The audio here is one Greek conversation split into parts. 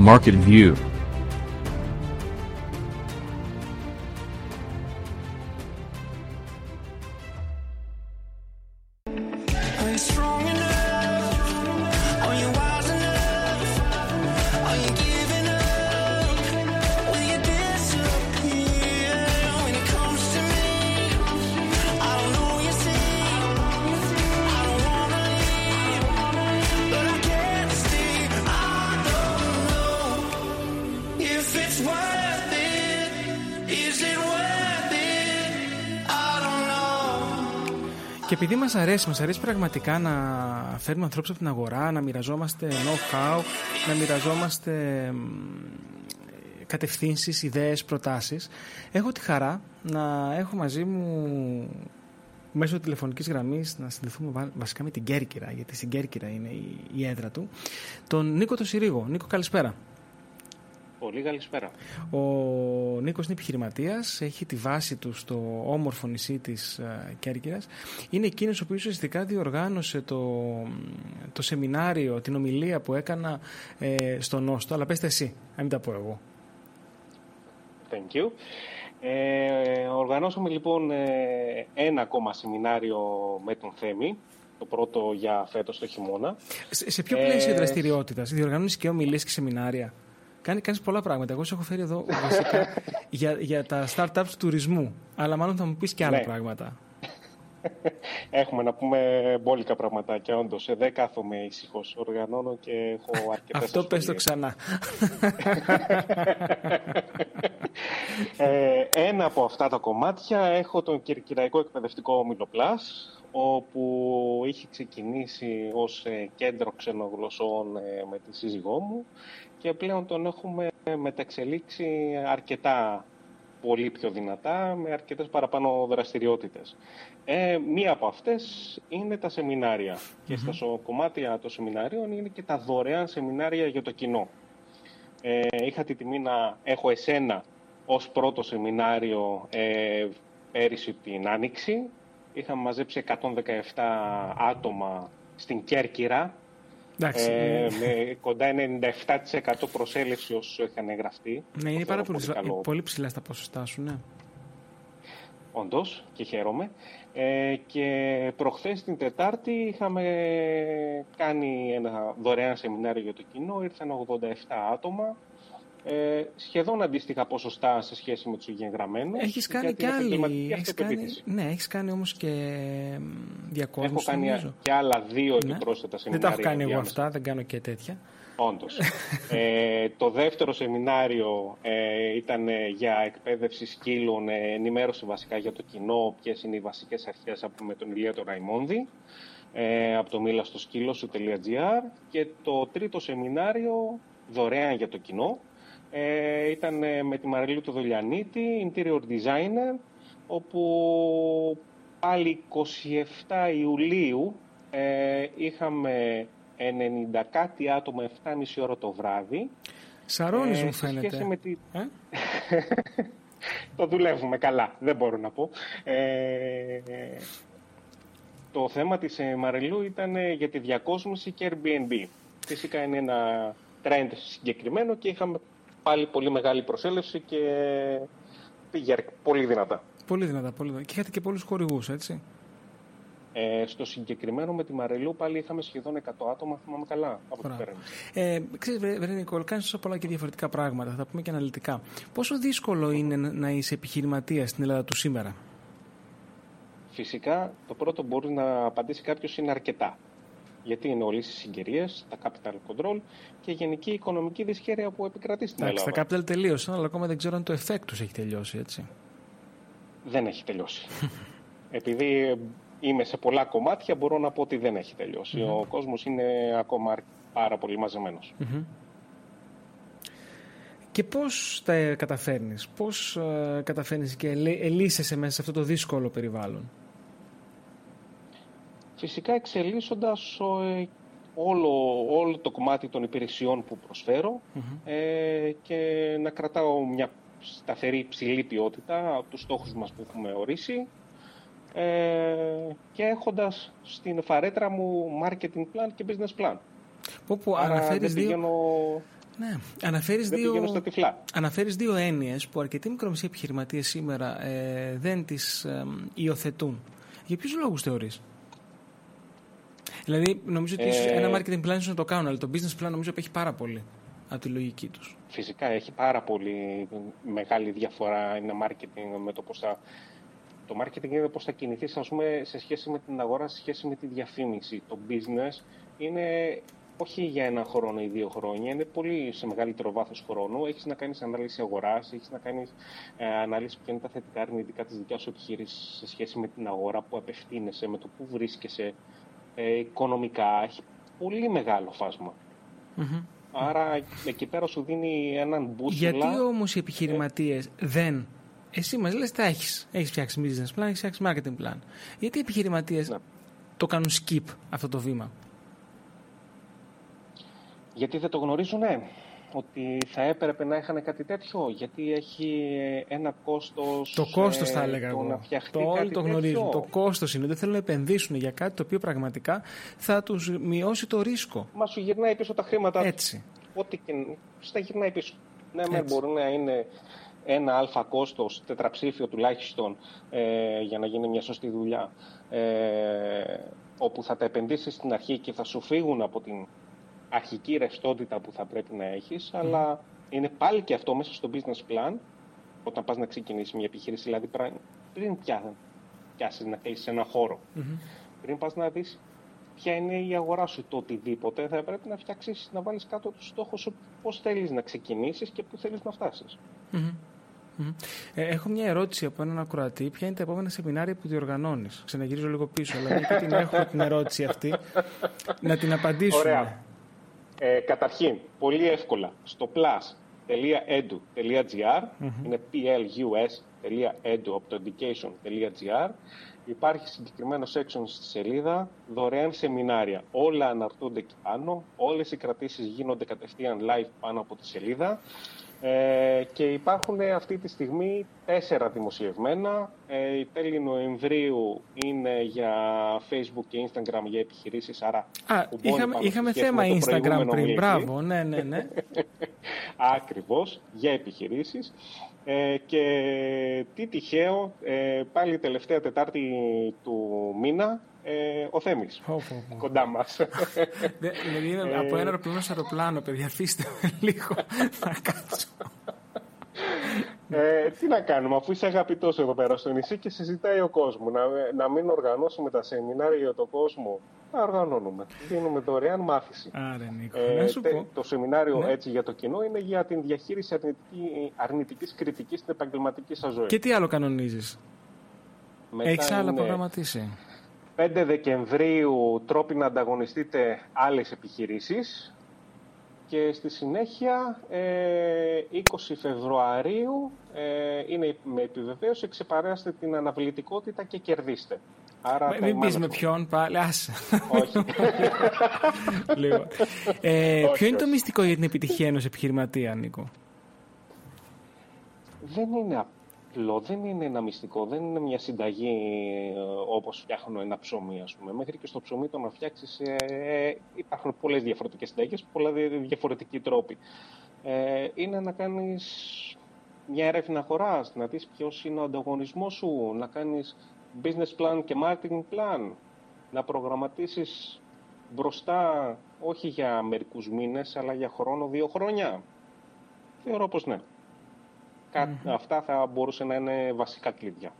Market View Και επειδή μας αρέσει, μας αρέσει πραγματικά να φέρνουμε ανθρώπους από την αγορά, να μοιραζόμαστε know-how, να μοιραζόμαστε μ, κατευθύνσεις, ιδέες, προτάσεις, έχω τη χαρά να έχω μαζί μου μέσω τηλεφωνικής γραμμής να συνδεθούμε βα- βασικά με την Κέρκυρα, γιατί στην Κέρκυρα είναι η, η έδρα του, τον Νίκο το Συρίγο. Νίκο, καλησπέρα. Πολύ καλησπέρα. Ο Νίκος είναι επιχειρηματίας, έχει τη βάση του στο όμορφο νησί της ε, Κέρκυρας. Είναι εκείνος ο οποίος ουσιαστικά διοργάνωσε το, το σεμινάριο, την ομιλία που έκανα ε, στο Νόστο. Αλλά πέστε εσύ, να μην τα πω εγώ. Thank you. Ε, οργανώσαμε λοιπόν ε, ένα ακόμα σεμινάριο με τον Θέμη, το πρώτο για φέτος το χειμώνα. Σε, σε ποιο Ε, πλαίσιο δραστηριότητας, διοργανώνεις και ομιλίες και σεμινάρια; Κάνει, κάνεις πολλά πράγματα. Εγώ σε έχω φέρει εδώ βασικά για, για τα startups του τουρισμού. Αλλά μάλλον θα μου πεις και άλλα Ναι. πράγματα. Έχουμε να πούμε μπόλικα πραγματάκια, όντως. Ε, δεν κάθομαι ήσυχος. Οργανώνω και έχω αρκετές Αυτό πες το ασχολίες. ξανά. Ε, ένα από αυτά τα κομμάτια έχω τον Κυρκυραϊκό Εκπαιδευτικό Όμιλο Plus, όπου είχε ξεκινήσει ως ε, κέντρο ξενογλωσσών ε, με τη σύζυγό μου και πλέον τον έχουμε μεταξελίξει αρκετά πολύ πιο δυνατά με αρκετές παραπάνω δραστηριότητες. Ε, μία από αυτές είναι τα σεμινάρια και στα σο- κομμάτια των σεμινάριων είναι και τα δωρεάν σεμινάρια για το κοινό. Ε, είχα τη τιμή να έχω εσένα ως πρώτο σεμινάριο ε, πέρυσι την Άνοιξη. Είχαμε μαζέψει 117 άτομα στην Κέρκυρα. Εντάξει. Ε, με κοντά 97% προσέλευση όσους είχαν γραφτεί. ναι, είναι Το πάρα θεωρώ πολύ, καλό. πολύ ψηλά στα ποσοστά σου, ναι. Όντως και χαίρομαι. Ε, και προχθές την Τετάρτη είχαμε κάνει ένα δωρεάν σεμινάριο για το κοινό. Ήρθαν 87 άτομα. Ε, σχεδόν αντίστοιχα ποσοστά σε σχέση με τους εγγεγραμμένους. Έχεις κάνει γιατί και είναι άλλη. επαγγελματική Έχεις κάνει, αυτοπεποίθηση. ναι, έχεις κάνει όμως και μ, Έχω διακόσμηση, κάνει νομίζω. και άλλα δύο Ναι. επιπρόσθετα Δεν σεμινάρια. τα έχω κάνει εγώ ενδιάμεσα. αυτά, δεν κάνω και τέτοια. Όντως. ε, το δεύτερο σεμινάριο ε, ήταν ε, για εκπαίδευση σκύλων, ε, ενημέρωση βασικά για το κοινό, ποιες είναι οι βασικές αρχές από με τον Ηλία τον Ραϊμόνδη, ε, από το μίλα στο σκύλο σου.gr και το τρίτο σεμινάριο δωρεάν για το κοινό ε, ήταν ε, με τη Μαριλού του Δολιανίτη, interior designer, όπου πάλι 27 Ιουλίου ε, είχαμε 90 κάτι άτομα 7,5 ώρα το βράδυ. Σαρώνεις Ε, μου σε σχέση φαίνεται. με τη- Ε; Το δουλεύουμε καλά, δεν μπορώ να πω. Ε, το θέμα της ε, Μαριλού ήταν ε, για τη διακόσμηση και Airbnb. Φυσικά είναι ένα trend συγκεκριμένο και είχαμε πάλι πολύ μεγάλη προσέλευση και πήγε αρ- πολύ δυνατά. Πολύ δυνατά, πολύ δυνατά. Και είχατε και πολλούς χορηγούς, έτσι. Ε, στο συγκεκριμένο με τη Μαριλού πάλι είχαμε σχεδόν 100 άτομα, θυμάμαι καλά, από την Μπράβο. πέραν. Ε, ξέρεις, βρε, βρε Νικόλ, κάνεις τόσο πολλά και διαφορετικά πράγματα. Θα τα πούμε και αναλυτικά. Πόσο δύσκολο είναι να, να είσαι επιχειρηματίας στην Ελλάδα του σήμερα; Φυσικά, το πρώτο μπορεί να απαντήσει κάποιος είναι αρκετά. Γιατί είναι όλες οι συγκυρίες, τα capital control και η γενική οικονομική δυσχέρεια που επικρατεί στην Εντάξει, Ελλάδα. τα capital τελείωσαν, αλλά ακόμα δεν ξέρω αν το effect τους έχει τελειώσει, έτσι. Δεν έχει τελειώσει. Επειδή είμαι σε πολλά κομμάτια, μπορώ να πω ότι δεν έχει τελειώσει. Ο κόσμος είναι ακόμα πάρα πολύ μαζεμένος. Μμμ. Και πώς τα καταφέρνεις, πώς ε, καταφέρνεις και ελε- ελύσεσαι μέσα σε αυτό το δύσκολο περιβάλλον; Φυσικά εξελίσσοντας ε, όλο, όλο το κομμάτι των υπηρεσιών που προσφέρω ε, και να κρατάω μια σταθερή ψηλή ποιότητα από τους στόχους μας που έχουμε ορίσει ε, και έχοντας στην φαρέτρα μου marketing plan και business plan. Όπου Άρα αναφέρεις δεν δύο, πηγαίνω... Ναι. Αναφέρεις Δεν δύο, πηγαίνω στα τυφλά. αναφέρεις δύο έννοιες που αρκετοί μικρομεσαίοι επιχειρηματίες σήμερα ε, δεν τις ε, υιοθετούν. Για ποιους λόγους θεωρείς; Δηλαδή, νομίζω ότι ίσως Ε, ένα marketing plan ίσως να το κάνουν, αλλά το business plan νομίζω απέχει πάρα πολύ από τη λογική τους. Φυσικά έχει πάρα πολύ μεγάλη διαφορά είναι marketing με το πώς θα... Το marketing είναι πώς θα κινηθείς ας πούμε, σε σχέση με την αγορά, σε σχέση με τη διαφήμιση. Το business είναι όχι για ένα χρόνο ή δύο χρόνια, είναι πολύ σε μεγαλύτερο βάθος χρόνου. Έχεις να κάνεις ανάλυση αγοράς, έχεις να κάνεις ε, ανάλυση ποια είναι τα θετικά αρνητικά της δικιάς σου επιχείρησης σε σχέση με την αγορά που απευθύνεσαι, με το που βρίσκεσαι ε, οικονομικά. Έχει πολύ μεγάλο φάσμα. Μμμ. Άρα εκεί πέρα σου δίνει έναν μπούσουλα. Γιατί όμως οι επιχειρηματίες δεν... Εσύ μας λες τα έχεις. Έχεις φτιάξει business plan, έχεις φτιάξει marketing plan. Γιατί οι επιχειρηματίες Ναι. το κάνουν skip αυτό το βήμα; Γιατί δεν το γνωρίζουνε; Ότι θα έπρεπε να είχαν κάτι τέτοιο. Γιατί έχει ένα κόστος... Το κόστος ε, θα έλεγα το να εγώ. φτιαχτεί Το όλοι κάτι το τέτοιο. γνωρίζουν. Το κόστος είναι ότι δεν θέλουν να επενδύσουν για κάτι το οποίο πραγματικά θα τους μειώσει το ρίσκο. Μα σου γυρνάει πίσω τα χρήματα. Έτσι. Ό,τι και στα γυρνάει πίσω. Ναι, με Έτσι. μπορεί να είναι ένα αλφα κόστος, τετραψήφιο τουλάχιστον, ε, για να γίνει μια σωστή δουλειά. Ε, όπου θα τα επενδύσεις στην αρχή και θα σου φύγουν από την αρχική ρευστότητα που θα πρέπει να έχεις, αλλά είναι πάλι και αυτό μέσα στο business plan, όταν πας να ξεκινήσεις μια επιχείρηση, δηλαδή πρά- πριν πια, πιάσεις να κλείσεις ένα χώρο, Μμμ. πριν πας να δεις ποια είναι η αγορά σου, το οτιδήποτε, θα πρέπει να φτιάξεις, να βάλεις κάτω τους στόχους σου, πώς θέλεις να ξεκινήσεις και πού θέλεις να φτάσεις. Μμμ. Μμμ. Ε, έχω μια ερώτηση από έναν ακροατή. Ποια είναι τα επόμενα σεμινάρια που διοργανώνεις; Ξαναγυρίζω λίγο πίσω, αλλά μια και την έχω την ερώτηση αυτή, να την απαντήσουμε. Ωραία. Ε, καταρχήν, πολύ εύκολα, στο plus.edu.gr, είναι plus.edu από το education.gr, υπάρχει συγκεκριμένο section στη σελίδα, δωρεάν σεμινάρια. Όλα αναρτούνται εκεί πάνω, όλες οι κρατήσεις γίνονται κατευθείαν live πάνω από τη σελίδα. Ε, και υπάρχουν αυτή τη στιγμή τέσσερα δημοσιευμένα. Ε, η τέλη Νοεμβρίου είναι για Facebook και Instagram για επιχειρήσεις, άρα Α, κουμπώνει είχαμε, πάνω είχαμε σε σχέση θέμα με το Instagram προηγούμενο πριν. μιλητή. Μπράβο, ναι, ναι, ναι. Ακριβώς, για επιχειρήσεις. Ε, και τι τυχαίο, ε, πάλι τελευταία Τετάρτη του μήνα, ε, ο Θέμης, Πω, πω, πω. κοντά μας. Δε- Δηλαδή είναι από ένα αεροπλάνο σε αεροπλάνο, παιδιά. Αφήστε με λίγο να κάτσω. ε, τι να κάνουμε, αφού είσαι αγαπητός εδώ πέρα στο νησί και συζητάει ο κόσμος, να, να μην οργανώσουμε τα σεμινάρια για τον κόσμο, να οργανώνουμε. Δίνουμε δωρεάν μάθηση. Άρα, Νίκο, Ε, να σου τε- πω. το σεμινάριο Ναι. έτσι για το κοινό είναι για την διαχείριση αρνητική, αρνητικής κριτικής στην επαγγελματική σας ζωή. Και τι άλλο κανονίζεις; Μετά Έχεις άλλα είναι προγραμματίσει; 5 Δεκεμβρίου τρόποι να ανταγωνιστείτε άλλες επιχειρήσεις και στη συνέχεια ε, 20 Φεβρουαρίου ε, είναι με επιβεβαίωση ξεπαράστε την αναβλητικότητα και κερδίστε. Άρα Μα- time Μην πεις με management. ποιον πάλι. Άσε. Όχι. Λίγο. Ε, Όχι, ποιο είναι το όχι. μυστικό για την επιτυχία ενός επιχειρηματία, Νίκο; δεν είναι απλό, δεν είναι ένα μυστικό, δεν είναι μια συνταγή ε, όπως φτιάχνω ένα ψωμί, ας πούμε. Μέχρι και στο ψωμί το να φτιάξεις ε, υπάρχουν πολλές διαφορετικές συνταγές, πολλά δι- διαφορετικοί τρόποι. Ε, είναι να κάνεις μια έρευνα αγοράς, να δεις ποιος είναι ο ανταγωνισμός σου, να κάνεις business plan και marketing plan, να προγραμματίσεις μπροστά όχι για μερικούς μήνες, αλλά για χρόνο, δύο χρόνια. Θεωρώ πως ναι. Κα- Αυτά θα μπορούσε να είναι βασικά κλειδιά.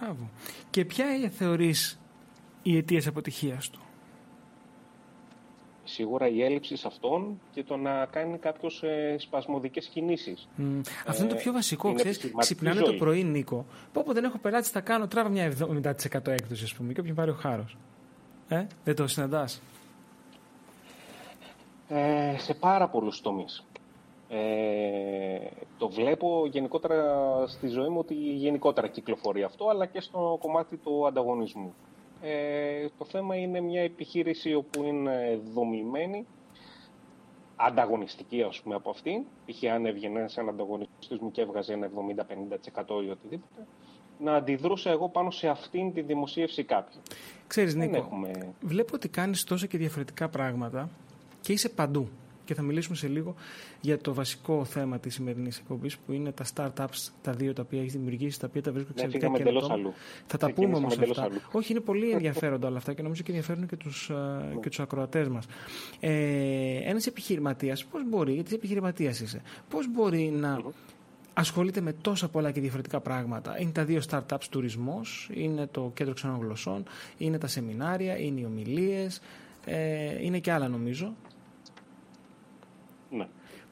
Μπράβο. Και ποια ε, θεωρείς η αιτία αποτυχίας του; Σίγουρα η έλλειψη σε αυτόν και το να κάνει κάποιος ε, σπασμωδικές κινήσεις. Μ, Αυτό είναι το Ε, πιο βασικό. είναι Ξέρεις, επιχειρηματική ξυπνάνε το ζωή. πρωί, Νίκο. Πω, πω δεν έχω πελάτη, θα κάνω. Τράβα μια 70% έκδοση, ας πούμε, και όποιον πάρει ο χάρος. Ε, δεν το συναντάς; Ε, σε πάρα πολλούς τομείς. Ε, το βλέπω γενικότερα στη ζωή μου ότι γενικότερα κυκλοφορεί αυτό, αλλά και στο κομμάτι του ανταγωνισμού. Ε, το θέμα είναι μια επιχείρηση όπου είναι δομημένη, ανταγωνιστική ας πούμε από αυτήν, π.χ. αν έβγαινε ένας ανταγωνιστής μου και έβγαζε ένα 70-50% ή οτιδήποτε, να αντιδρούσα εγώ πάνω σε αυτήν τη δημοσίευση κάποιου. Ξέρεις, Δεν Νίκο, έχουμε... βλέπω ότι κάνεις τόσα και διαφορετικά πράγματα και είσαι παντού. Και θα μιλήσουμε σε λίγο για το βασικό θέμα της σημερινής εκπομπής που είναι τα startups, τα δύο τα οποία έχεις δημιουργήσει, τα οποία τα βρίσκω Ναι, εξαιρετικά φύγαμε εντελώς καινοτόμα. αλλού. Θα τα πούμε Ξεκινήσαμε όμως εντελώς αυτά. αλλού. Όχι, είναι πολύ ενδιαφέροντα όλα αυτά και νομίζω και ενδιαφέρουν και τους και τους ακροατές μας. Ε, Ένας επιχειρηματίας, πώς μπορεί, γιατί επιχειρηματίας είσαι, πώς μπορεί να ασχολείται με τόσα πολλά και διαφορετικά πράγματα; Είναι τα δύο startups τουρισμός, είναι το κέντρο ξένων γλωσσών, είναι τα σεμινάρια, είναι οι ομιλίες, ε, είναι και άλλα νομίζω.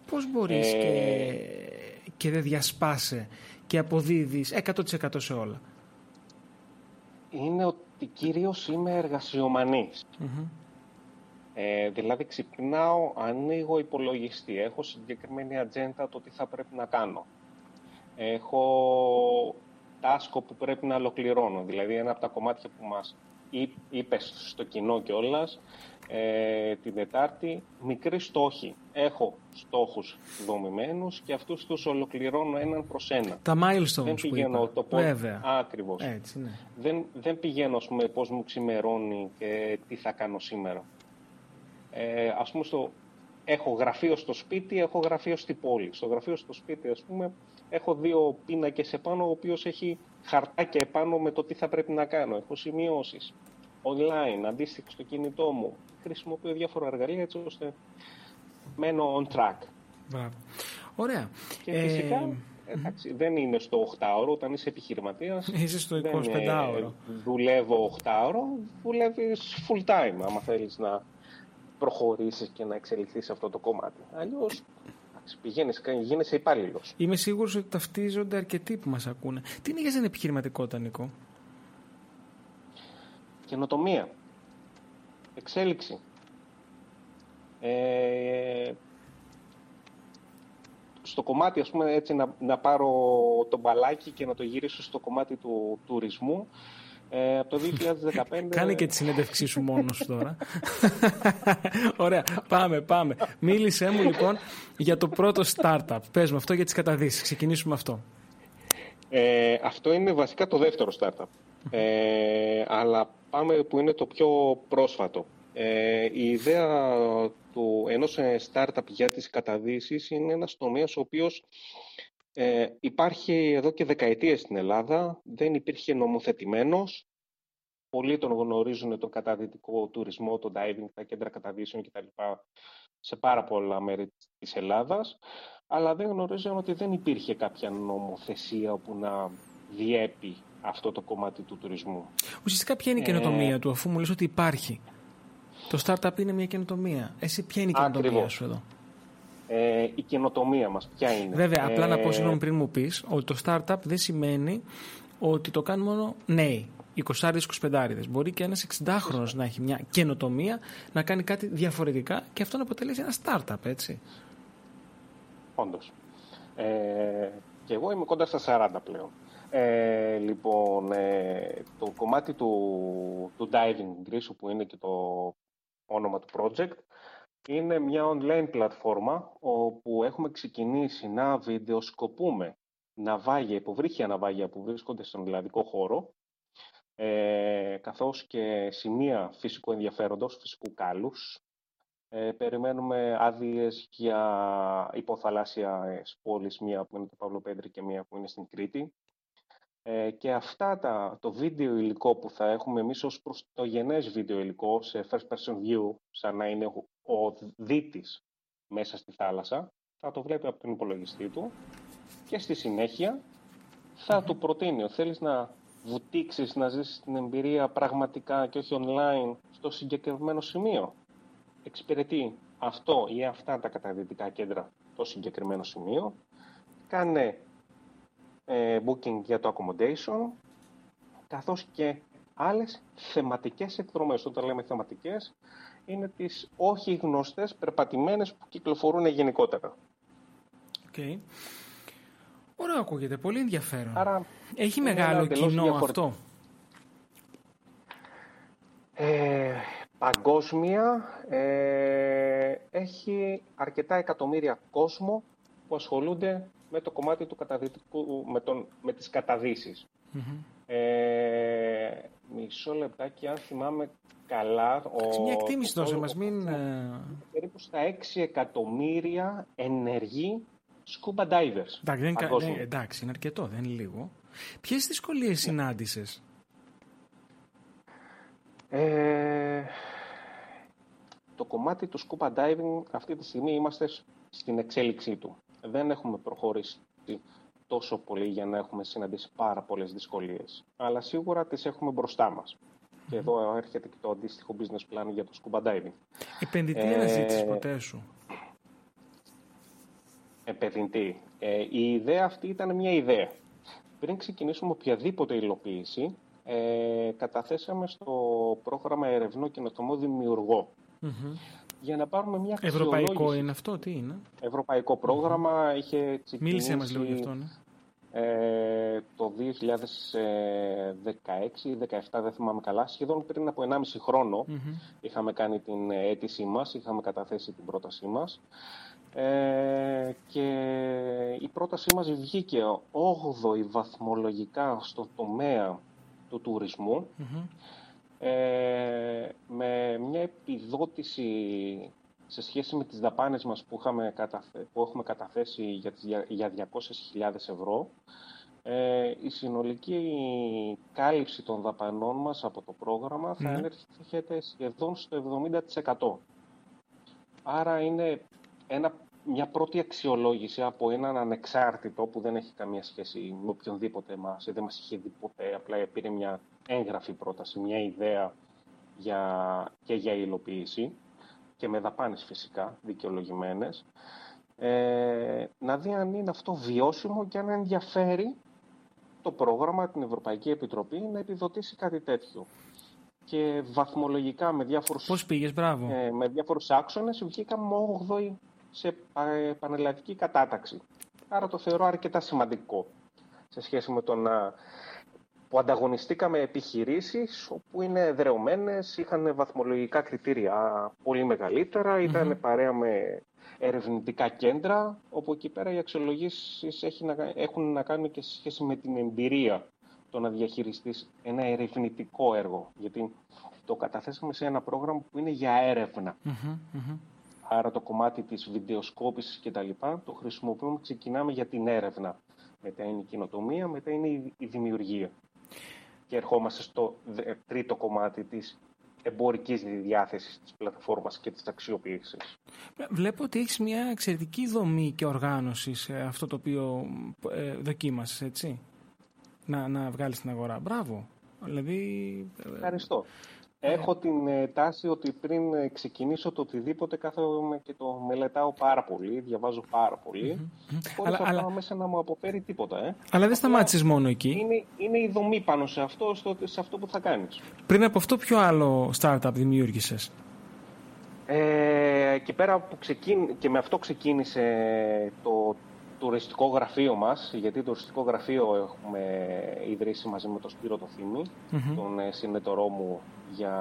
Ναι. Πώς μπορείς Ε, και, και δεν διασπάσαι και αποδίδεις 100% σε όλα; Είναι ότι κυρίως είμαι εργασιομανής. Ε, δηλαδή ξυπνάω, ανοίγω υπολογιστή, έχω συγκεκριμένη ατζέντα το τι θα πρέπει να κάνω. Έχω τάσκο που πρέπει να ολοκληρώνω. Δηλαδή ένα από τα κομμάτια που μας είπες στο κοινό κιόλας ε, την Τετάρτη, μικροί στόχοι. Έχω στόχους δομημένους και αυτούς τους ολοκληρώνω έναν προς ένα. Τα milestones Δεν που πηγαίνω είπα. το πώς... Βέβαια. Ακριβώς. Έτσι, ναι. Δεν, δεν πηγαίνω, ας πούμε, πώς μου ξημερώνει και τι θα κάνω σήμερα. Ε, ας πούμε, στο, έχω γραφείο στο σπίτι, έχω γραφείο στη πόλη. Στο γραφείο στο σπίτι, ας πούμε, έχω δύο πίνακες επάνω, ο οποίος έχει χαρτάκια επάνω με το τι θα πρέπει να κάνω. Έχω σημειώσεις online, αντίστοιχα στο κινητό μου. Χρησιμοποιώ διάφορα εργαλεία έτσι ώστε μένω on track. Μπράβο. Ωραία. Και Ε, φυσικά, εντάξει, δεν είναι στο 8ωρο, όταν είσαι επιχειρηματίας. Είσαι στο δεν, 25ωρο. ε, δουλεύω 8ωρο, δουλεύεις full time, άμα θέλεις να προχωρήσεις και να εξελιχθείς σε αυτό το κομμάτι. Αλλιώς, εντάξει, πηγαίνεις, γίνεσαι υπάλληλος. Είμαι σίγουρος ότι ταυτίζονται αρκετοί που μας ακούνε. Τι είναι για την επιχειρηματικότητα, Νικό; Καινοτομία. Εξέλιξη. Ε, στο κομμάτι, ας πούμε, έτσι να, να πάρω το μπαλάκι και να το γυρίσω στο κομμάτι του τουρισμού. Ε, από το 2015... Κάνε και τη συνέντευξή σου μόνος σου τώρα. Ωραία, πάμε, πάμε. Μίλησέ μου λοιπόν για το πρώτο startup. Πες μου αυτό για τις καταδύσεις. Ξεκινήσουμε αυτό. Ε, αυτό είναι βασικά το δεύτερο startup. Ε, αλλά πάμε που είναι το πιο πρόσφατο. Ε, η ιδέα του ενός ε, startup για τις καταδύσεις είναι ένας τομέας ο οποίος ε, υπάρχει εδώ και δεκαετίες στην Ελλάδα, δεν υπήρχε νομοθετημένος. Πολλοί τον γνωρίζουν τον καταδυτικό τουρισμό, τον diving, τα κέντρα καταδύσεων κτλ. σε πάρα πολλά μέρη της Ελλάδας, αλλά δεν γνωρίζουν ότι δεν υπήρχε κάποια νομοθεσία που να διέπει αυτό το κομμάτι του τουρισμού. Ουσιαστικά ποια είναι η καινοτομία του, αφού μου λες ότι υπάρχει; Το startup είναι μια καινοτομία. Εσύ ποια είναι η καινοτομία Ακριβώς. σου εδώ; Ε, η καινοτομία μας ποια είναι; Βέβαια, απλά να πω Ε, συγγνώμη πριν μου πεις ότι το startup δεν σημαίνει ότι το κάνουν μόνο νέοι. 20-25 Μπορεί και ένας 60χρονο να έχει μια καινοτομία, να κάνει κάτι διαφορετικά και αυτό να αποτελέσει ένα startup, έτσι. Όντως. Ε, και εγώ είμαι κοντά στα 40 πλέον. Ε, λοιπόν, ε, το κομμάτι του, του Diving Greece, που είναι και το όνομα του project, είναι μια online πλατφόρμα όπου έχουμε ξεκινήσει να βιντεοσκοπούμε ναυάγια, υποβρύχια ναυάγια που βρίσκονται στον ελλαδικό χώρο, ε, καθώς και σημεία φυσικού ενδιαφέροντος, φυσικού κάλους, ε, περιμένουμε άδειες για υποθαλάσσια πόλεις, μία που είναι το Παυλοπέντρη και μία που είναι στην Κρήτη. Ε, και αυτά τα, το βίντεο υλικό που θα έχουμε εμείς ως προς το γενές βίντεο υλικό σε first person view, σαν να είναι ο, ο δίτης μέσα στη θάλασσα, θα το βλέπει από τον υπολογιστή του και στη συνέχεια θα του προτείνει, θέλεις να βουτήξεις, να ζήσεις την εμπειρία πραγματικά και όχι online στο συγκεκριμένο σημείο. Εξυπηρετεί αυτό ή αυτά τα καταδυτικά κέντρα το συγκεκριμένο σημείο, κάνε ε, booking για το accommodation, καθώς και άλλες θεματικές εκδρομές. Όταν λέμε θεματικές, είναι τις όχι γνωστές περπατημένες που κυκλοφορούν γενικότερα. Okay. Ωραίο ακούγεται, πολύ ενδιαφέρον. Άρα, Έχει είναι μεγάλο ένα εντελώς κοινό διαφορετικό. αυτό. Ε, παγκόσμια ε, έχει αρκετά εκατομμύρια κόσμο που ασχολούνται με το κομμάτι του καταδυτικού, με, τον, με τις καταδύσεις. Ε, μισό λεπτάκι, αν θυμάμαι καλά... Σε Ο, μια εκτίμηση ο- δώσε ο- μας, μην... ε, Περίπου στα 6 εκατομμύρια ενεργοί scuba divers. Εντάξει, δεν είναι κα- παγκόσμια. δεν- εντάξει, είναι αρκετό, δεν είναι λίγο. Ποιες δυσκολίες συνάντησες, Ε, το κομμάτι του scuba diving αυτή τη στιγμή είμαστε σ- στην εξέλιξή του. Δεν έχουμε προχωρήσει τόσο πολύ για να έχουμε συναντήσει πάρα πολλές δυσκολίες. Αλλά σίγουρα τις έχουμε μπροστά μας. Και εδώ έρχεται και το αντίστοιχο business plan για το scuba diving. Επενδυτή Ε, αναζήτησης ποτέ σου; επενδυτή. Ε, η ιδέα αυτή ήταν μια ιδέα. Πριν ξεκινήσουμε οποιαδήποτε υλοποίηση, ε, καταθέσαμε στο πρόγραμμα Ερευνό Καινοτομό Δημιουργό Μμμ. Για να πάρουμε μια Ευρωπαϊκό αξιολόγηση. είναι αυτό, τι είναι; Ευρωπαϊκό πρόγραμμα, είχε ξεκινήσει Μίλησε μας λίγο γι' αυτό, ναι. ε, το 2016-2017, δεν θυμάμαι καλά, σχεδόν πριν από 1,5 χρόνο Μμμ. είχαμε κάνει την αίτησή μας, είχαμε καταθέσει την πρότασή μας ε, και η πρότασή μας βγήκε 8η βαθμολογικά στο τομέα του τουρισμού Μμμ. Ε, με μια επιδότηση σε σχέση με τις δαπάνες μας που, είχαμε καταθε- που έχουμε καταθέσει για, τις, δια- για 200.000 ευρώ ε, η συνολική κάλυψη των δαπανών μας από το πρόγραμμα θα Ναι. έρχεται σχεδόν στο 70%. Άρα είναι ένα, μια πρώτη αξιολόγηση από έναν ανεξάρτητο που δεν έχει καμία σχέση με οποιονδήποτε μας, δεν μας είχε δει ποτέ, απλά πήρε μια έγγραφη πρόταση, μια ιδέα για, και για υλοποίηση και με δαπάνες φυσικά, δικαιολογημένες, ε, να δει αν είναι αυτό βιώσιμο και αν ενδιαφέρει το πρόγραμμα, την Ευρωπαϊκή Επιτροπή, να επιδοτήσει κάτι τέτοιο. Και βαθμολογικά με διάφορους, Πώς πήγες, μπράβο. ε, με διάφορους άξονες βγήκαμε 8η σε πα- πανελλαδική κατάταξη. Άρα το θεωρώ αρκετά σημαντικό σε σχέση με το να που ανταγωνιστήκαμε επιχειρήσεις όπου είναι εδρεωμένες, είχαν βαθμολογικά κριτήρια πολύ μεγαλύτερα, ήταν παρέα με ερευνητικά κέντρα, όπου εκεί πέρα οι αξιολογήσεις έχει να, κα- έχουν να κάνουν και σε σχέση με την εμπειρία το να διαχειριστείς ένα ερευνητικό έργο. Γιατί το καταθέσαμε σε ένα πρόγραμμα που είναι για έρευνα. Μμμ, μμμ. Άρα το κομμάτι της βιντεοσκόπησης και τα λοιπά το χρησιμοποιούμε, ξεκινάμε για την έρευνα. Μετά είναι η κοινοτομία, μετά είναι η- η δημιουργία. Και ερχόμαστε στο δε- τρίτο κομμάτι της εμπορικής διάθεσης της πλατφόρμας και της αξιοποίησης. Βλέπω ότι έχεις μια εξαιρετική δομή και οργάνωση σε αυτό το οποίο ε, δοκίμασες, έτσι. Να, να βγάλεις στην αγορά. Μπράβο. Δηλαδή. ε, Ευχαριστώ. Έχω την ε, τάση ότι πριν ε, ξεκινήσω το οτιδήποτε κάθομαι και το μελετάω πάρα πολύ, διαβάζω πάρα πολύ, χωρίς Αλλά- αυτό αλλά- μέσα να μου αποφέρει τίποτα. Ε. Αλλά δεν σταμάτησες μόνο εκεί. Είναι, είναι η δομή πάνω σε αυτό, στο, σε αυτό που θα κάνεις. Πριν από αυτό, ποιο άλλο startup δημιούργησες; Ε, και πέρα που ξεκίν, και με αυτό ξεκίνησε το τουριστικό γραφείο μας, γιατί το τουριστικό γραφείο έχουμε ιδρύσει μαζί με τον Σπύρο το Θήμη, τον ε, συνεταιρό μου για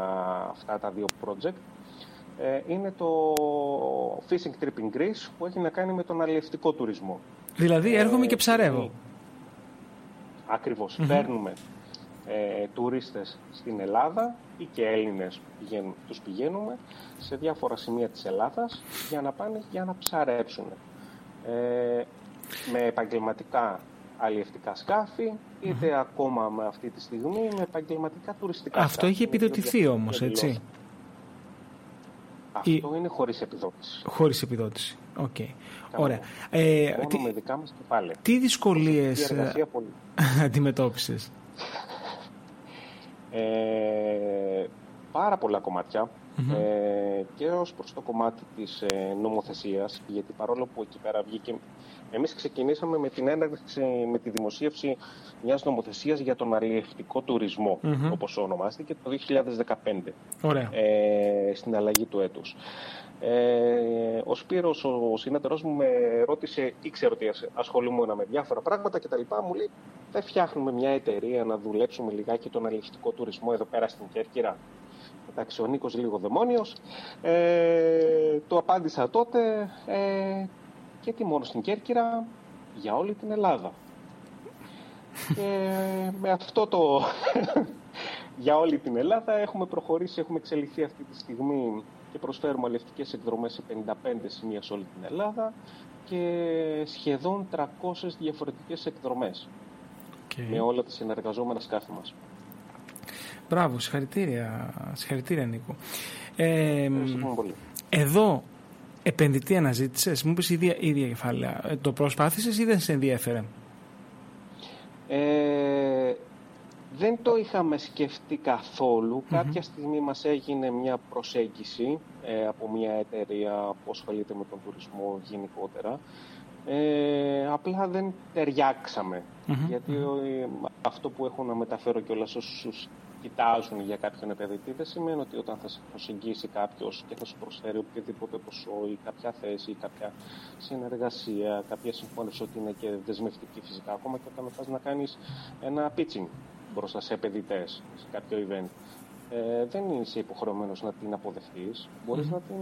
αυτά τα δύο project, ε, είναι το Fishing Trip in Greece που έχει να κάνει με τον αλληλευτικό τουρισμό. Δηλαδή, έρχομαι και Ε, ψαρεύω. Ακριβώς. Παίρνουμε ε, τουρίστες στην Ελλάδα ή και Έλληνες που πηγαίνουν, τους πηγαίνουμε σε διάφορα σημεία της Ελλάδας για να πάνε για να ψαρέψουν. Ε, με επαγγελματικά αλλιευτικά σκάφη, είτε ακόμα με αυτή τη στιγμή με επαγγελματικά τουριστικά Αυτό σκάφη. έχει Είναι δύο επιδοτηθεί διαφορετικές όμως, έτσι. εκδηλώσεις. Αυτό είναι χωρίς επιδότηση. Χωρίς επιδότηση. Οκ. Κανένα. Ωραία. Ε, Μόνο τι, με δικά μας κεφάλαια. τι δυσκολίες Η εργασία πολύ. αντιμετώπισες; Ε, πάρα πολλά κομμάτια ε, και ως προς το κομμάτι της ε, νομοθεσίας γιατί παρόλο που εκεί πέρα βγήκε εμείς ξεκινήσαμε με την έναρξη, με τη δημοσίευση μιας νομοθεσίας για τον αλλιευτικό τουρισμό Μμμ. όπως ονομάστηκε το 2015 Ωραία. ε, στην αλλαγή του έτους. Ε, ο Σπύρος, ο συνέτερός μου, με ρώτησε, ήξερε ότι ασ- ασχολούμαι με διάφορα πράγματα και τα λοιπά. Μου λέει, δεν φτιάχνουμε μια εταιρεία να δουλέψουμε λιγάκι τον αλληλευτικό τουρισμό εδώ πέρα στην Κέρκυρα. Εντάξει, ο Νίκος λίγο δαιμόνιος. Ε, το απάντησα τότε ε, και τι μόνο στην Κέρκυρα, για όλη την Ελλάδα. Και με αυτό το για όλη την Ελλάδα έχουμε προχωρήσει, έχουμε εξελιχθεί αυτή τη στιγμή και και προσφέρουμε αλληλευτικές εκδρομές σε 55 σημεία σε όλη την Ελλάδα και σχεδόν 300 διαφορετικές εκδρομές Okay. με όλα τα συνεργαζόμενα σκάφη μας. Μπράβο, συγχαρητήρια, συγχαρητήρια Νίκο. Ε, Ευχαριστούμε πολύ. εδώ επενδυτή αναζήτησες, μου είπε ίδια, ίδια κεφάλαια. Ε, το προσπάθησες ή δεν σε ενδιαφέρε; Ε, δεν το είχαμε σκεφτεί καθόλου. Κάποια στιγμή μας έγινε μια προσέγγιση ε, από μια εταιρεία που ασχολείται με τον τουρισμό γενικότερα. Ε, απλά δεν ταιριάξαμε. Μμμ, Γιατί ε, αυτό που έχω να μεταφέρω και όλα όσους κοιτάζουν για κάποιον επενδυτή δεν σημαίνει ότι όταν θα σε προσεγγίσει κάποιος και θα σου προσφέρει οποιοδήποτε ποσό ή κάποια θέση ή κάποια συνεργασία, κάποια συμφώνηση ότι είναι και δεσμευτική φυσικά, ακόμα και όταν πας να κάνεις ένα pitching μπροστά σε επενδυτές σε κάποιο event. Ε, δεν είσαι υποχρεωμένος να την αποδεχτείς, μπορείς να την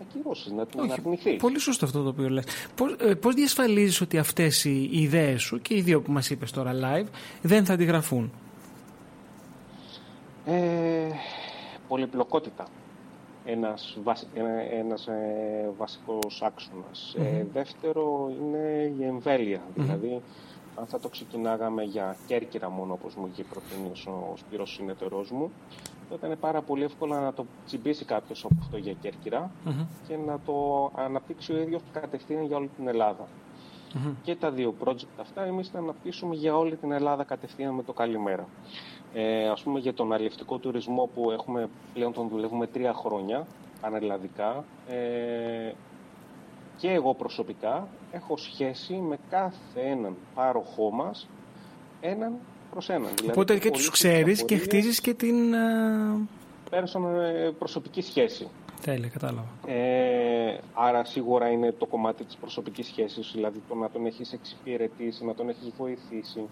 ακυρώσεις, να την αρνηθείς. Πολύ σωστό αυτό το οποίο λες. Πώς, ε, πώς διασφαλίζεις ότι αυτές οι ιδέες σου και οι δύο που μας είπες τώρα live δεν θα αντιγραφούν; Ε, πολυπλοκότητα. Ένας, βασι, ένα- ένας ε, βασικός άξονας. Ε, δεύτερο είναι η εμβέλεια. Δηλαδή, αν θα το ξεκινάγαμε για Κέρκυρα μόνο, όπως μου είχε προτείνει ο ο Σπύρος συνεταιρός μου, τότε είναι πάρα πολύ εύκολο να το τσιμπήσει κάποιος από αυτό για κερκυρα και να το αναπτύξει ο ίδιος κατευθείαν για όλη την Ελλάδα. Και τα δύο project αυτά εμείς θα αναπτύσσουμε για όλη την Ελλάδα κατευθείαν με το καλημέρα. Ε, ας πούμε για τον αλληλευτικό τουρισμό που έχουμε πλέον τον δουλεύουμε τρία χρόνια πανελλαδικά ε, και εγώ προσωπικά έχω σχέση με κάθε έναν πάροχό μας έναν προς έναν. Δηλαδή, Οπότε και τους πολίτες ξέρεις και απορίες, χτίζεις και την... ε, personal, ε, προσωπική σχέση. Τέλεια, κατάλαβα. Ε, άρα σίγουρα είναι το κομμάτι της προσωπικής σχέσης, δηλαδή το να τον έχεις εξυπηρετήσει, να τον έχεις βοηθήσει.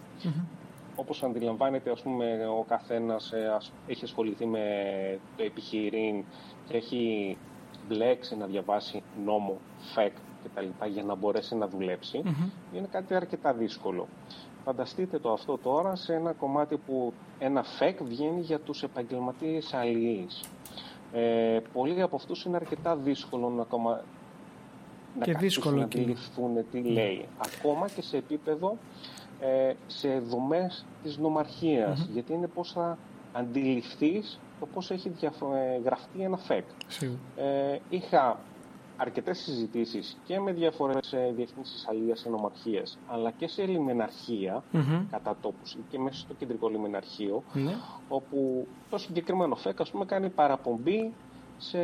Όπως αντιλαμβάνεται, ας πούμε, ο καθένας ε, ας- έχει ασχοληθεί με το επιχειρήν και έχει μπλέξει να διαβάσει νόμο, ΦΕΚ κτλ. για να μπορέσει να δουλέψει, είναι κάτι αρκετά δύσκολο. Φανταστείτε το αυτό τώρα σε ένα κομμάτι που ένα ΦΕΚ βγαίνει για τους επαγγελματίες αλληλείς. Ε, πολλοί από αυτούς είναι αρκετά δύσκολο να, κομμα... να Και καθίσουν δύσκολο να και- αντιληφθούν τι λέει. Ακόμα και σε επίπεδο, ε, σε δομές της νομαρχίας. Γιατί είναι πώς θα αντιληφθείς το πώς έχει διαφο- ε, γραφτεί ένα ΦΕΚ. Σίγουρα. Ε, είχα αρκετές συζητήσεις και με διάφορες ε, διευθύνσεις αλίας και νομαρχίες, αλλά και σε λιμεναρχία, Μμμ. κατά τόπους ή και μέσα στο κεντρικό λιμεναρχείο, Ναι. όπου το συγκεκριμένο ΦΕΚ ας πούμε, κάνει παραπομπή σε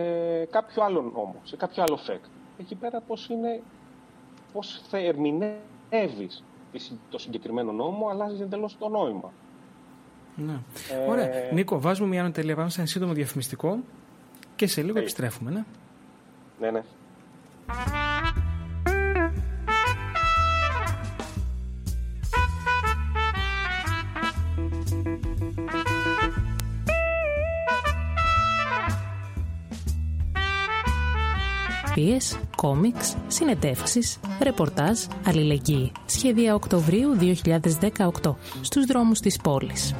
κάποιο άλλο νόμο, σε κάποιο άλλο ΦΕΚ. Εκεί πέρα πώς είναι, πώς θα ερμηνεύεις τη συ- το συγκεκριμένο νόμο, αλλάζει εντελώς το νόημα. ναι. Ε, Ωραία. Νίκο, βάζουμε μια τελεία πάνω σε ένα σύντομο διαφημιστικό και σε λίγο Τέλεια. επιστρέφουμε, ναι. Ναι, ναι. Φωτογραφίες, κόμιξ, συνεντεύξεις, ρεπορτάζ, αλληλεγγύη. Σχέδια Οκτωβρίου 2018 στους δρόμους της πόλης.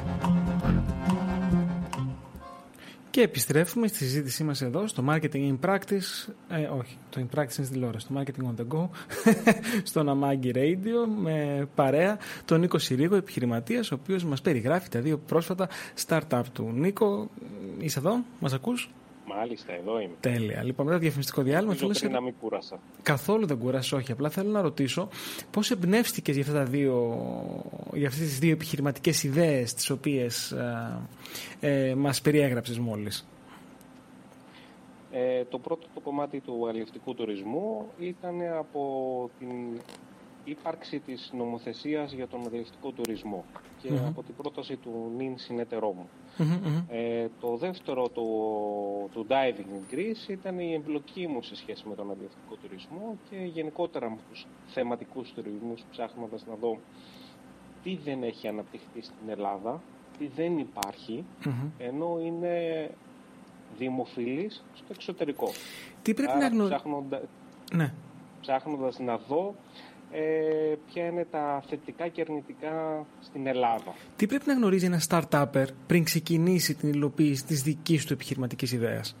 Και επιστρέφουμε στη συζήτησή μας εδώ στο Marketing in Practice, ε, όχι, το in Practice είναι στη τηλεόραση, το Marketing on the Go, στο Namagi Radio με παρέα τον Νίκο Συρίγο, επιχειρηματίας, ο οποίος μας περιγράφει τα δύο πρόσφατα startup του. Νίκο, είσαι εδώ, μας ακούς; Μάλιστα, εδώ είμαι. Τέλεια. Λοιπόν, μετά το διαφημιστικό διάλειμμα, Νομίζω θέλω πριν σε... να μην κούρασα. καθόλου δεν κουράσει, όχι. Απλά θέλω να ρωτήσω πώς εμπνεύστηκες για, αυτά τα δύο, για αυτές τις δύο επιχειρηματικές ιδέες τις οποίες ε, ε, μας περιέγραψες μόλις; Ε, το πρώτο το κομμάτι του αλληλευτικού τουρισμού ήταν από την ύπαρξη της νομοθεσίας για τον αλληλευτικό τουρισμό και Μμμ. από την πρόταση του νυν συνεταιρό μου. Μμμ, μμμ. Ε, το δεύτερο του, του Diving in Greece ήταν η εμπλοκή μου σε σχέση με τον αλληλευτικό τουρισμό και γενικότερα με τους θεματικούς τουρισμούς ψάχνοντας να δω τι δεν έχει αναπτυχθεί στην Ελλάδα, τι δεν υπάρχει, Μμμ. ενώ είναι δημοφιλής στο εξωτερικό. Τι πρέπει Άρα να γνωρίζει. ψάχνοντα, Ναι. ψάχνοντας να δω ε, ποια είναι τα θετικά και αρνητικά στην Ελλάδα. Τι πρέπει να γνωρίζει ένα startupper πριν ξεκινήσει την υλοποίηση της δικής του επιχειρηματικής ιδέας;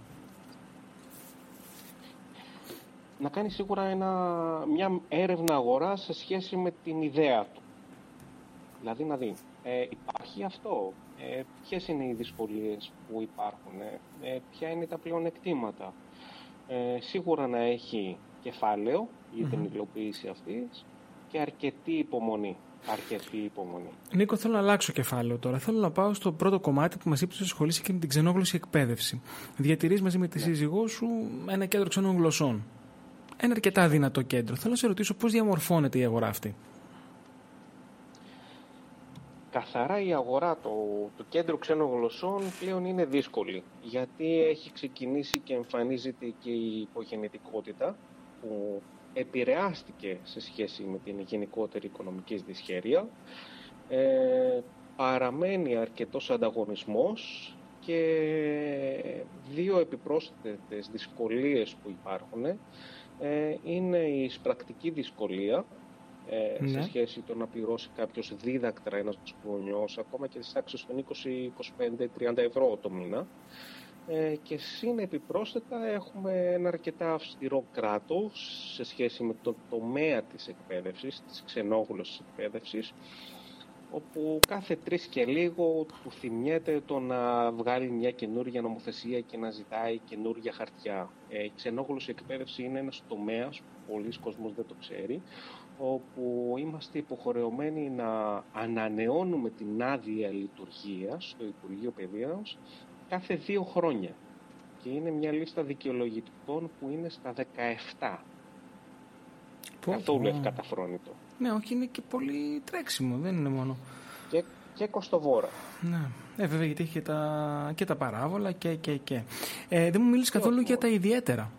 να κάνει σίγουρα ένα, μια έρευνα αγοράς σε σχέση με την ιδέα του. Δηλαδή να δει, ε, υπάρχει αυτό, ε, ποιες είναι οι δυσκολίες που υπάρχουν, ε, ε, ποια είναι τα πλεονεκτήματα; Ε, σίγουρα να έχει κεφάλαιο για την υλοποίηση αυτής και αρκετή υπομονή. Αρκετή υπομονή. Νίκο, θέλω να αλλάξω κεφάλαιο τώρα. Θέλω να πάω στο πρώτο κομμάτι που μας είπε ότι ασχολείσαι και με την ξενόγλωση εκπαίδευση. Διατηρείς μαζί με τη σύζυγό σου ένα κέντρο ξένων γλωσσών. Ένα αρκετά δυνατό κέντρο. Θέλω να σε ρωτήσω πώς διαμορφώνεται η αγορά αυτή. Καθαρά η αγορά του το κέντρου ξένων γλωσσών πλέον είναι δύσκολη γιατί έχει ξεκινήσει και εμφανίζεται και η υπογεννητικότητα που επηρεάστηκε σε σχέση με την γενικότερη οικονομική δυσχέρεια. Ε, παραμένει αρκετός ανταγωνισμός και δύο επιπρόσθετες δυσκολίες που υπάρχουν ε, είναι η εισπρακτική δυσκολία ε, Ναι. σε σχέση το να πληρώσει κάποιος δίδακτρα ένας γονιός ακόμα και στις τάξεις των 20, 25, 30 ευρώ το μήνα ε, και σύν επιπρόσθετα έχουμε ένα αρκετά αυστηρό κράτος σε σχέση με το τομέα της εκπαίδευσης, της ξενόγλωσσης εκπαίδευσης όπου κάθε τρεις και λίγο του θυμιέται το να βγάλει μια καινούργια νομοθεσία και να ζητάει καινούργια χαρτιά. Ε, η ξενόγλωσση εκπαίδευση είναι ένας τομέας που πολλοί κόσμος δεν το ξέρει, όπου είμαστε υποχρεωμένοι να ανανεώνουμε την άδεια λειτουργίας στο Υπουργείο Παιδείας κάθε δύο χρόνια. Και είναι μια λίστα δικαιολογητικών που είναι στα 17. Πω, Καθόλου πω. ευκαταφρόνητο. Ναι, όχι, είναι και πολύ τρέξιμο, δεν είναι μόνο. Και, και κοστοβόρα. Ναι. Ε, βέβαια, γιατί έχει και τα, και τα παράβολα και. και, και. Ε, δεν μου μίλησε καθόλου για τα ιδιαίτερα.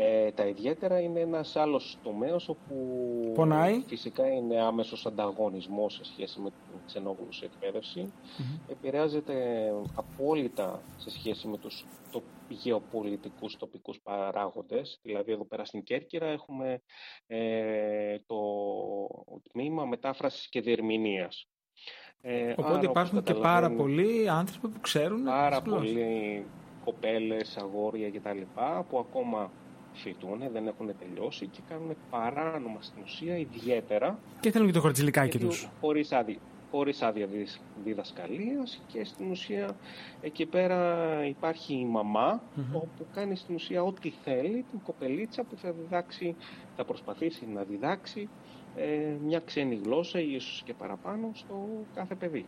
Ε, τα ιδιαίτερα είναι ένας άλλος τομέας όπου Πονάει. φυσικά είναι άμεσος ανταγωνισμός σε σχέση με την ξενόγλωση εκπαίδευση. Επηρεάζεται απόλυτα σε σχέση με τους το, γεωπολιτικούς τοπικούς παράγοντες. Δηλαδή εδώ πέρα στην Κέρκυρα έχουμε ε, το τμήμα μετάφρασης και διερμηνίας. Ε, άρα, Οπότε όπως υπάρχουν και πάρα καταλαβαίνετε, πολλοί άνθρωποι που ξέρουν. πάρα τις γλώσσες. πολλοί κοπέλες, αγόρια κτλ. που ακόμα φοιτούν, δεν έχουν τελειώσει και κάνουν παράνομα στην ουσία ιδιαίτερα Και θέλουν και το χορτζιλικάκι γιατί τους. χωρίς άδεια, χωρίς άδεια διδ- διδασκαλίας και στην ουσία εκεί πέρα υπάρχει η μαμα όπου κάνει στην ουσία ό,τι θέλει την κοπελίτσα που θα διδάξει, θα προσπαθήσει να διδάξει ε, μια ξένη γλώσσα ή ίσως και παραπάνω στο κάθε παιδί.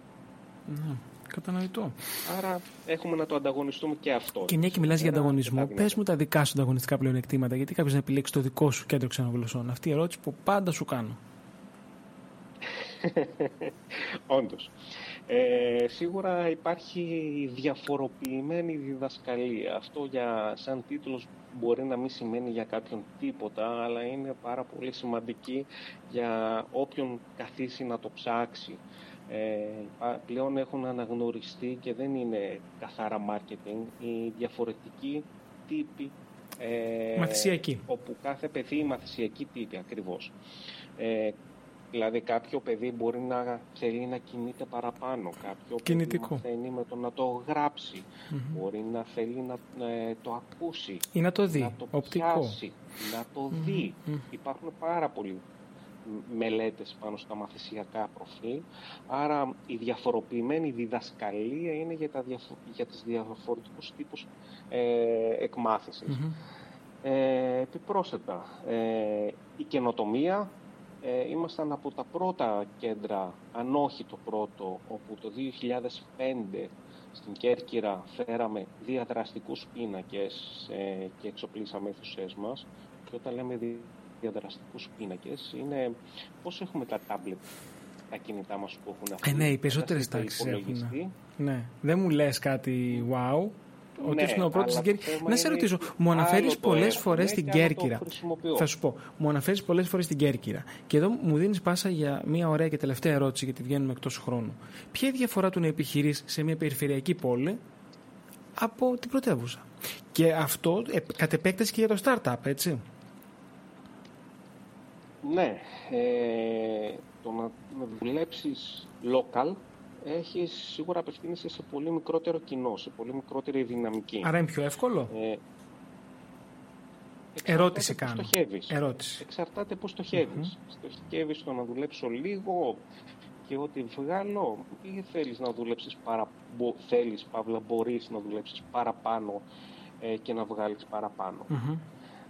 Ναι, κατανοητό. Άρα έχουμε να το ανταγωνιστούμε και αυτό. Και μια και μιλάς για Ένα ανταγωνισμό, αρκετά πες μου τα δικά σου ανταγωνιστικά πλεονεκτήματα. Γιατί κάποιος να επιλέξει το δικό σου κέντρο ξένων γλωσσών. Αυτή η ερώτηση που πάντα σου κάνω. Όντως. Ε, σίγουρα υπάρχει διαφοροποιημένη διδασκαλία. Αυτό για, σαν τίτλος μπορεί να μην σημαίνει για κάποιον τίποτα, αλλά είναι πάρα πολύ σημαντική για όποιον καθίσει να το ψάξει. Ε, πα- πλέον έχουν αναγνωριστεί και δεν είναι καθαρά marketing οι διαφορετικοί τύποι ε, Μαθησιακή. όπου κάθε παιδί μαθησιακή τύπη ακριβώς. Ε, δηλαδή κάποιο παιδί μπορεί να θέλει να κινείται παραπάνω, κάποιο Κινητικό. παιδί μαθαίνει με το να το γραψει μπορεί να θέλει να ε, το ακούσει, Ή να το δει. να το Οπτικό. πιάσει, να το δει. Υπάρχουν πάρα πολλοί μ- μελέτες πάνω στα μαθησιακά προφίλ, άρα η διαφοροποιημένη διδασκαλία είναι για, τα διαφο- για τις διαφορετικούς τύπους ε, εκμάθησης. Ε, επιπρόσθετα, ε, η καινοτομία ε, ήμασταν από τα πρώτα κέντρα, αν όχι το πρώτο, όπου το 2005 στην Κέρκυρα φέραμε διαδραστικούς πίνακες ε, και εξοπλίσαμε αίθουσές μας. Και όταν λέμε δι- διαδραστικούς πίνακες, είναι πώς έχουμε τα τάμπλετ, τα κινητά μας που έχουν Ε, ναι, οι αυτή περισσότερες στο τάξεις έχουν. υπολογιστή. Ναι. Δεν μου λες κάτι wow. Ότι Ναι, ήσουν ο πρώτος αλλά στην το Κέρκυρα. θέμα Να σε είναι ρωτήσω, μου αναφέρεις άλλο το πολλές έχουμε φορές και στην άλλο το Κέρκυρα. χρησιμοποιώ. Θα σου πω, μου αναφέρεις πολλές φορές στην Κέρκυρα. Και εδώ μου δίνεις πάσα για μια ωραία και τελευταία ερώτηση, γιατί βγαίνουμε εκτός χρόνου. Ποια είναι η διαφορά του να επιχειρείς σε μια περιφερειακή πόλη από την πρωτεύουσα; Και αυτό ε, κατ' επέκταση και για το startup, έτσι. Ναι, ε, το να να δουλέψεις local έχεις σίγουρα απευθύνεσαι σε πολύ μικρότερο κοινό, σε πολύ μικρότερη δυναμική. Άρα είναι πιο εύκολο; Ε, Εξαρτάται Ερώτηση πού κάνω. στοχεύεις. Ερώτηση. Εξαρτάται πού στοχεύεις. Στοχεύεις στο να δουλέψω λίγο και ό,τι βγάλω ή θέλεις να δουλέψεις παρα... μπο- θέλεις, παύλα, μπορείς να δουλέψεις παραπάνω ε, και να βγάλεις παραπάνω. Μμμ.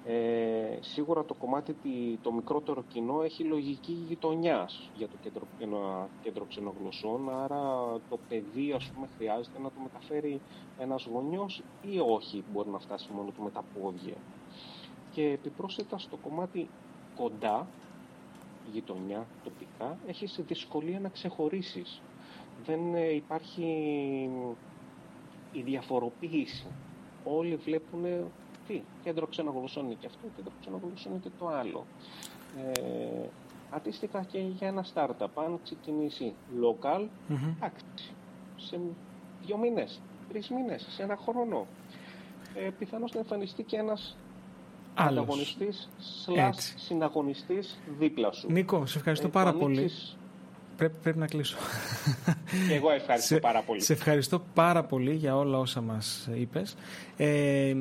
Ε, σίγουρα το κομμάτι, τη- το μικρότερο κοινό έχει λογική γειτονιάς για το κέντρο, ένα κέντρο ξενογλωσσών, άρα το παιδί ας πούμε χρειάζεται να το μεταφέρει ένας γονιός ή όχι μπορεί να φτάσει μόνο του με τα πόδια. Και επιπρόσθετα στο κομμάτι κοντά, γειτονιά, τοπικά, έχεις δυσκολία να ξεχωρίσεις. Δεν ε, υπάρχει η διαφοροποίηση. Όλοι βλέπουν τι, κέντρο ξενογλωσσών είναι και αυτό, κέντρο ξενογλωσσών είναι και το άλλο. Ε, αντίστοιχα και για ένα startup, αν ξεκινήσει local, Μμμ. εντάξει, σε δύο μήνες, τρεις μήνες, σε ένα χρόνο, ε, πιθανώς να εμφανιστεί και ένας Άλλος. ανταγωνιστής slash Έτσι. συναγωνιστής δίπλα σου. Νίκο, σε ευχαριστώ Ε, πάρα το πολύ. ανοίξεις- Πρέπει, πρέπει να κλείσω. Και εγώ ευχαριστώ σε, πάρα πολύ. Σε ευχαριστώ πάρα πολύ για όλα όσα μας είπες. Ε,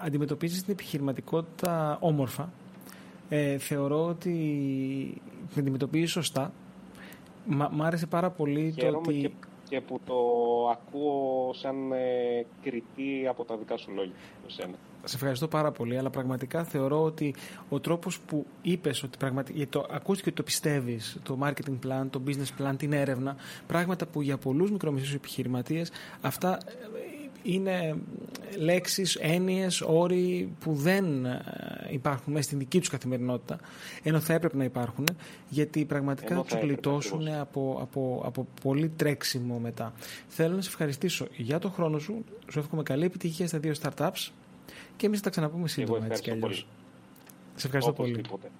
αντιμετωπίζεις την επιχειρηματικότητα όμορφα. Ε, θεωρώ ότι την αντιμετωπίζεις σωστά. Μ' μ' άρεσε πάρα πολύ το Χαίρομαι ότι... και, και που το ακούω σαν ε, κριτή από τα δικά σου λόγια. Εσένα. Σε ευχαριστώ πάρα πολύ, αλλά πραγματικά θεωρώ ότι ο τρόπος που είπες ότι πραγματικά, το, ακούστηκε ότι το πιστεύεις, το marketing plan, το business plan, την έρευνα, πράγματα που για πολλούς μικρομεσαίους επιχειρηματίες αυτά ε, είναι λέξεις, έννοιες, όροι που δεν ε, υπάρχουν μέσα στην δική τους καθημερινότητα, ενώ θα έπρεπε να υπάρχουν, γιατί πραγματικά Ενώ θα θα τους έπρεπε, γλιτώσουν ακριβώς. από, από, από πολύ τρέξιμο μετά. Θέλω να σε ευχαριστήσω για τον χρόνο σου, σου εύχομαι καλή επιτυχία στα δύο startups και εμείς θα τα ξαναπούμε σύντομα έτσι κι ευχαριστώ αλλιώς. πολύ. Σε ευχαριστώ πολύ. Οπωσδήποτε.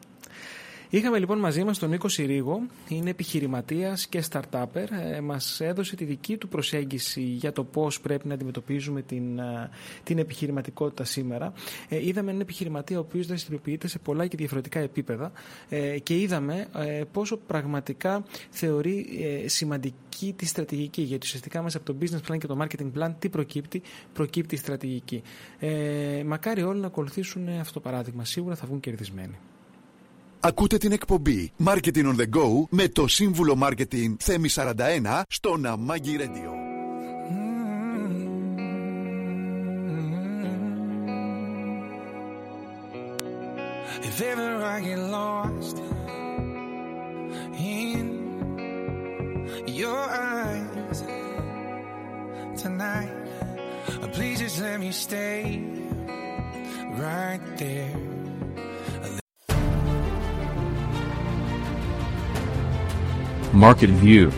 Είχαμε λοιπόν μαζί μας τον Νίκο Συρίγο, είναι επιχειρηματίας και startupper. Ε, μας έδωσε τη δική του προσέγγιση για το πώς πρέπει να αντιμετωπίζουμε την, ε, την επιχειρηματικότητα σήμερα. Ε, είδαμε έναν επιχειρηματία ο οποίος δραστηριοποιείται σε πολλά και διαφορετικά επίπεδα ε, και είδαμε ε, πόσο πραγματικά θεωρεί ε, σημαντική τη στρατηγική. Γιατί ουσιαστικά μέσα από το business plan και το marketing plan τι προκύπτει, προκύπτει η στρατηγική. Ε, μακάρι όλοι να ακολουθήσουν αυτό το παράδειγμα. Σίγουρα θα βγουν κερδισμένοι. Ακούτε την εκπομπή Marketing on the Go με το σύμβουλο Marketing Θέμη 41 στο Ναμάγκη Radio. If ever I get lost in your eyes tonight, uh, please just let me stay right there. Market View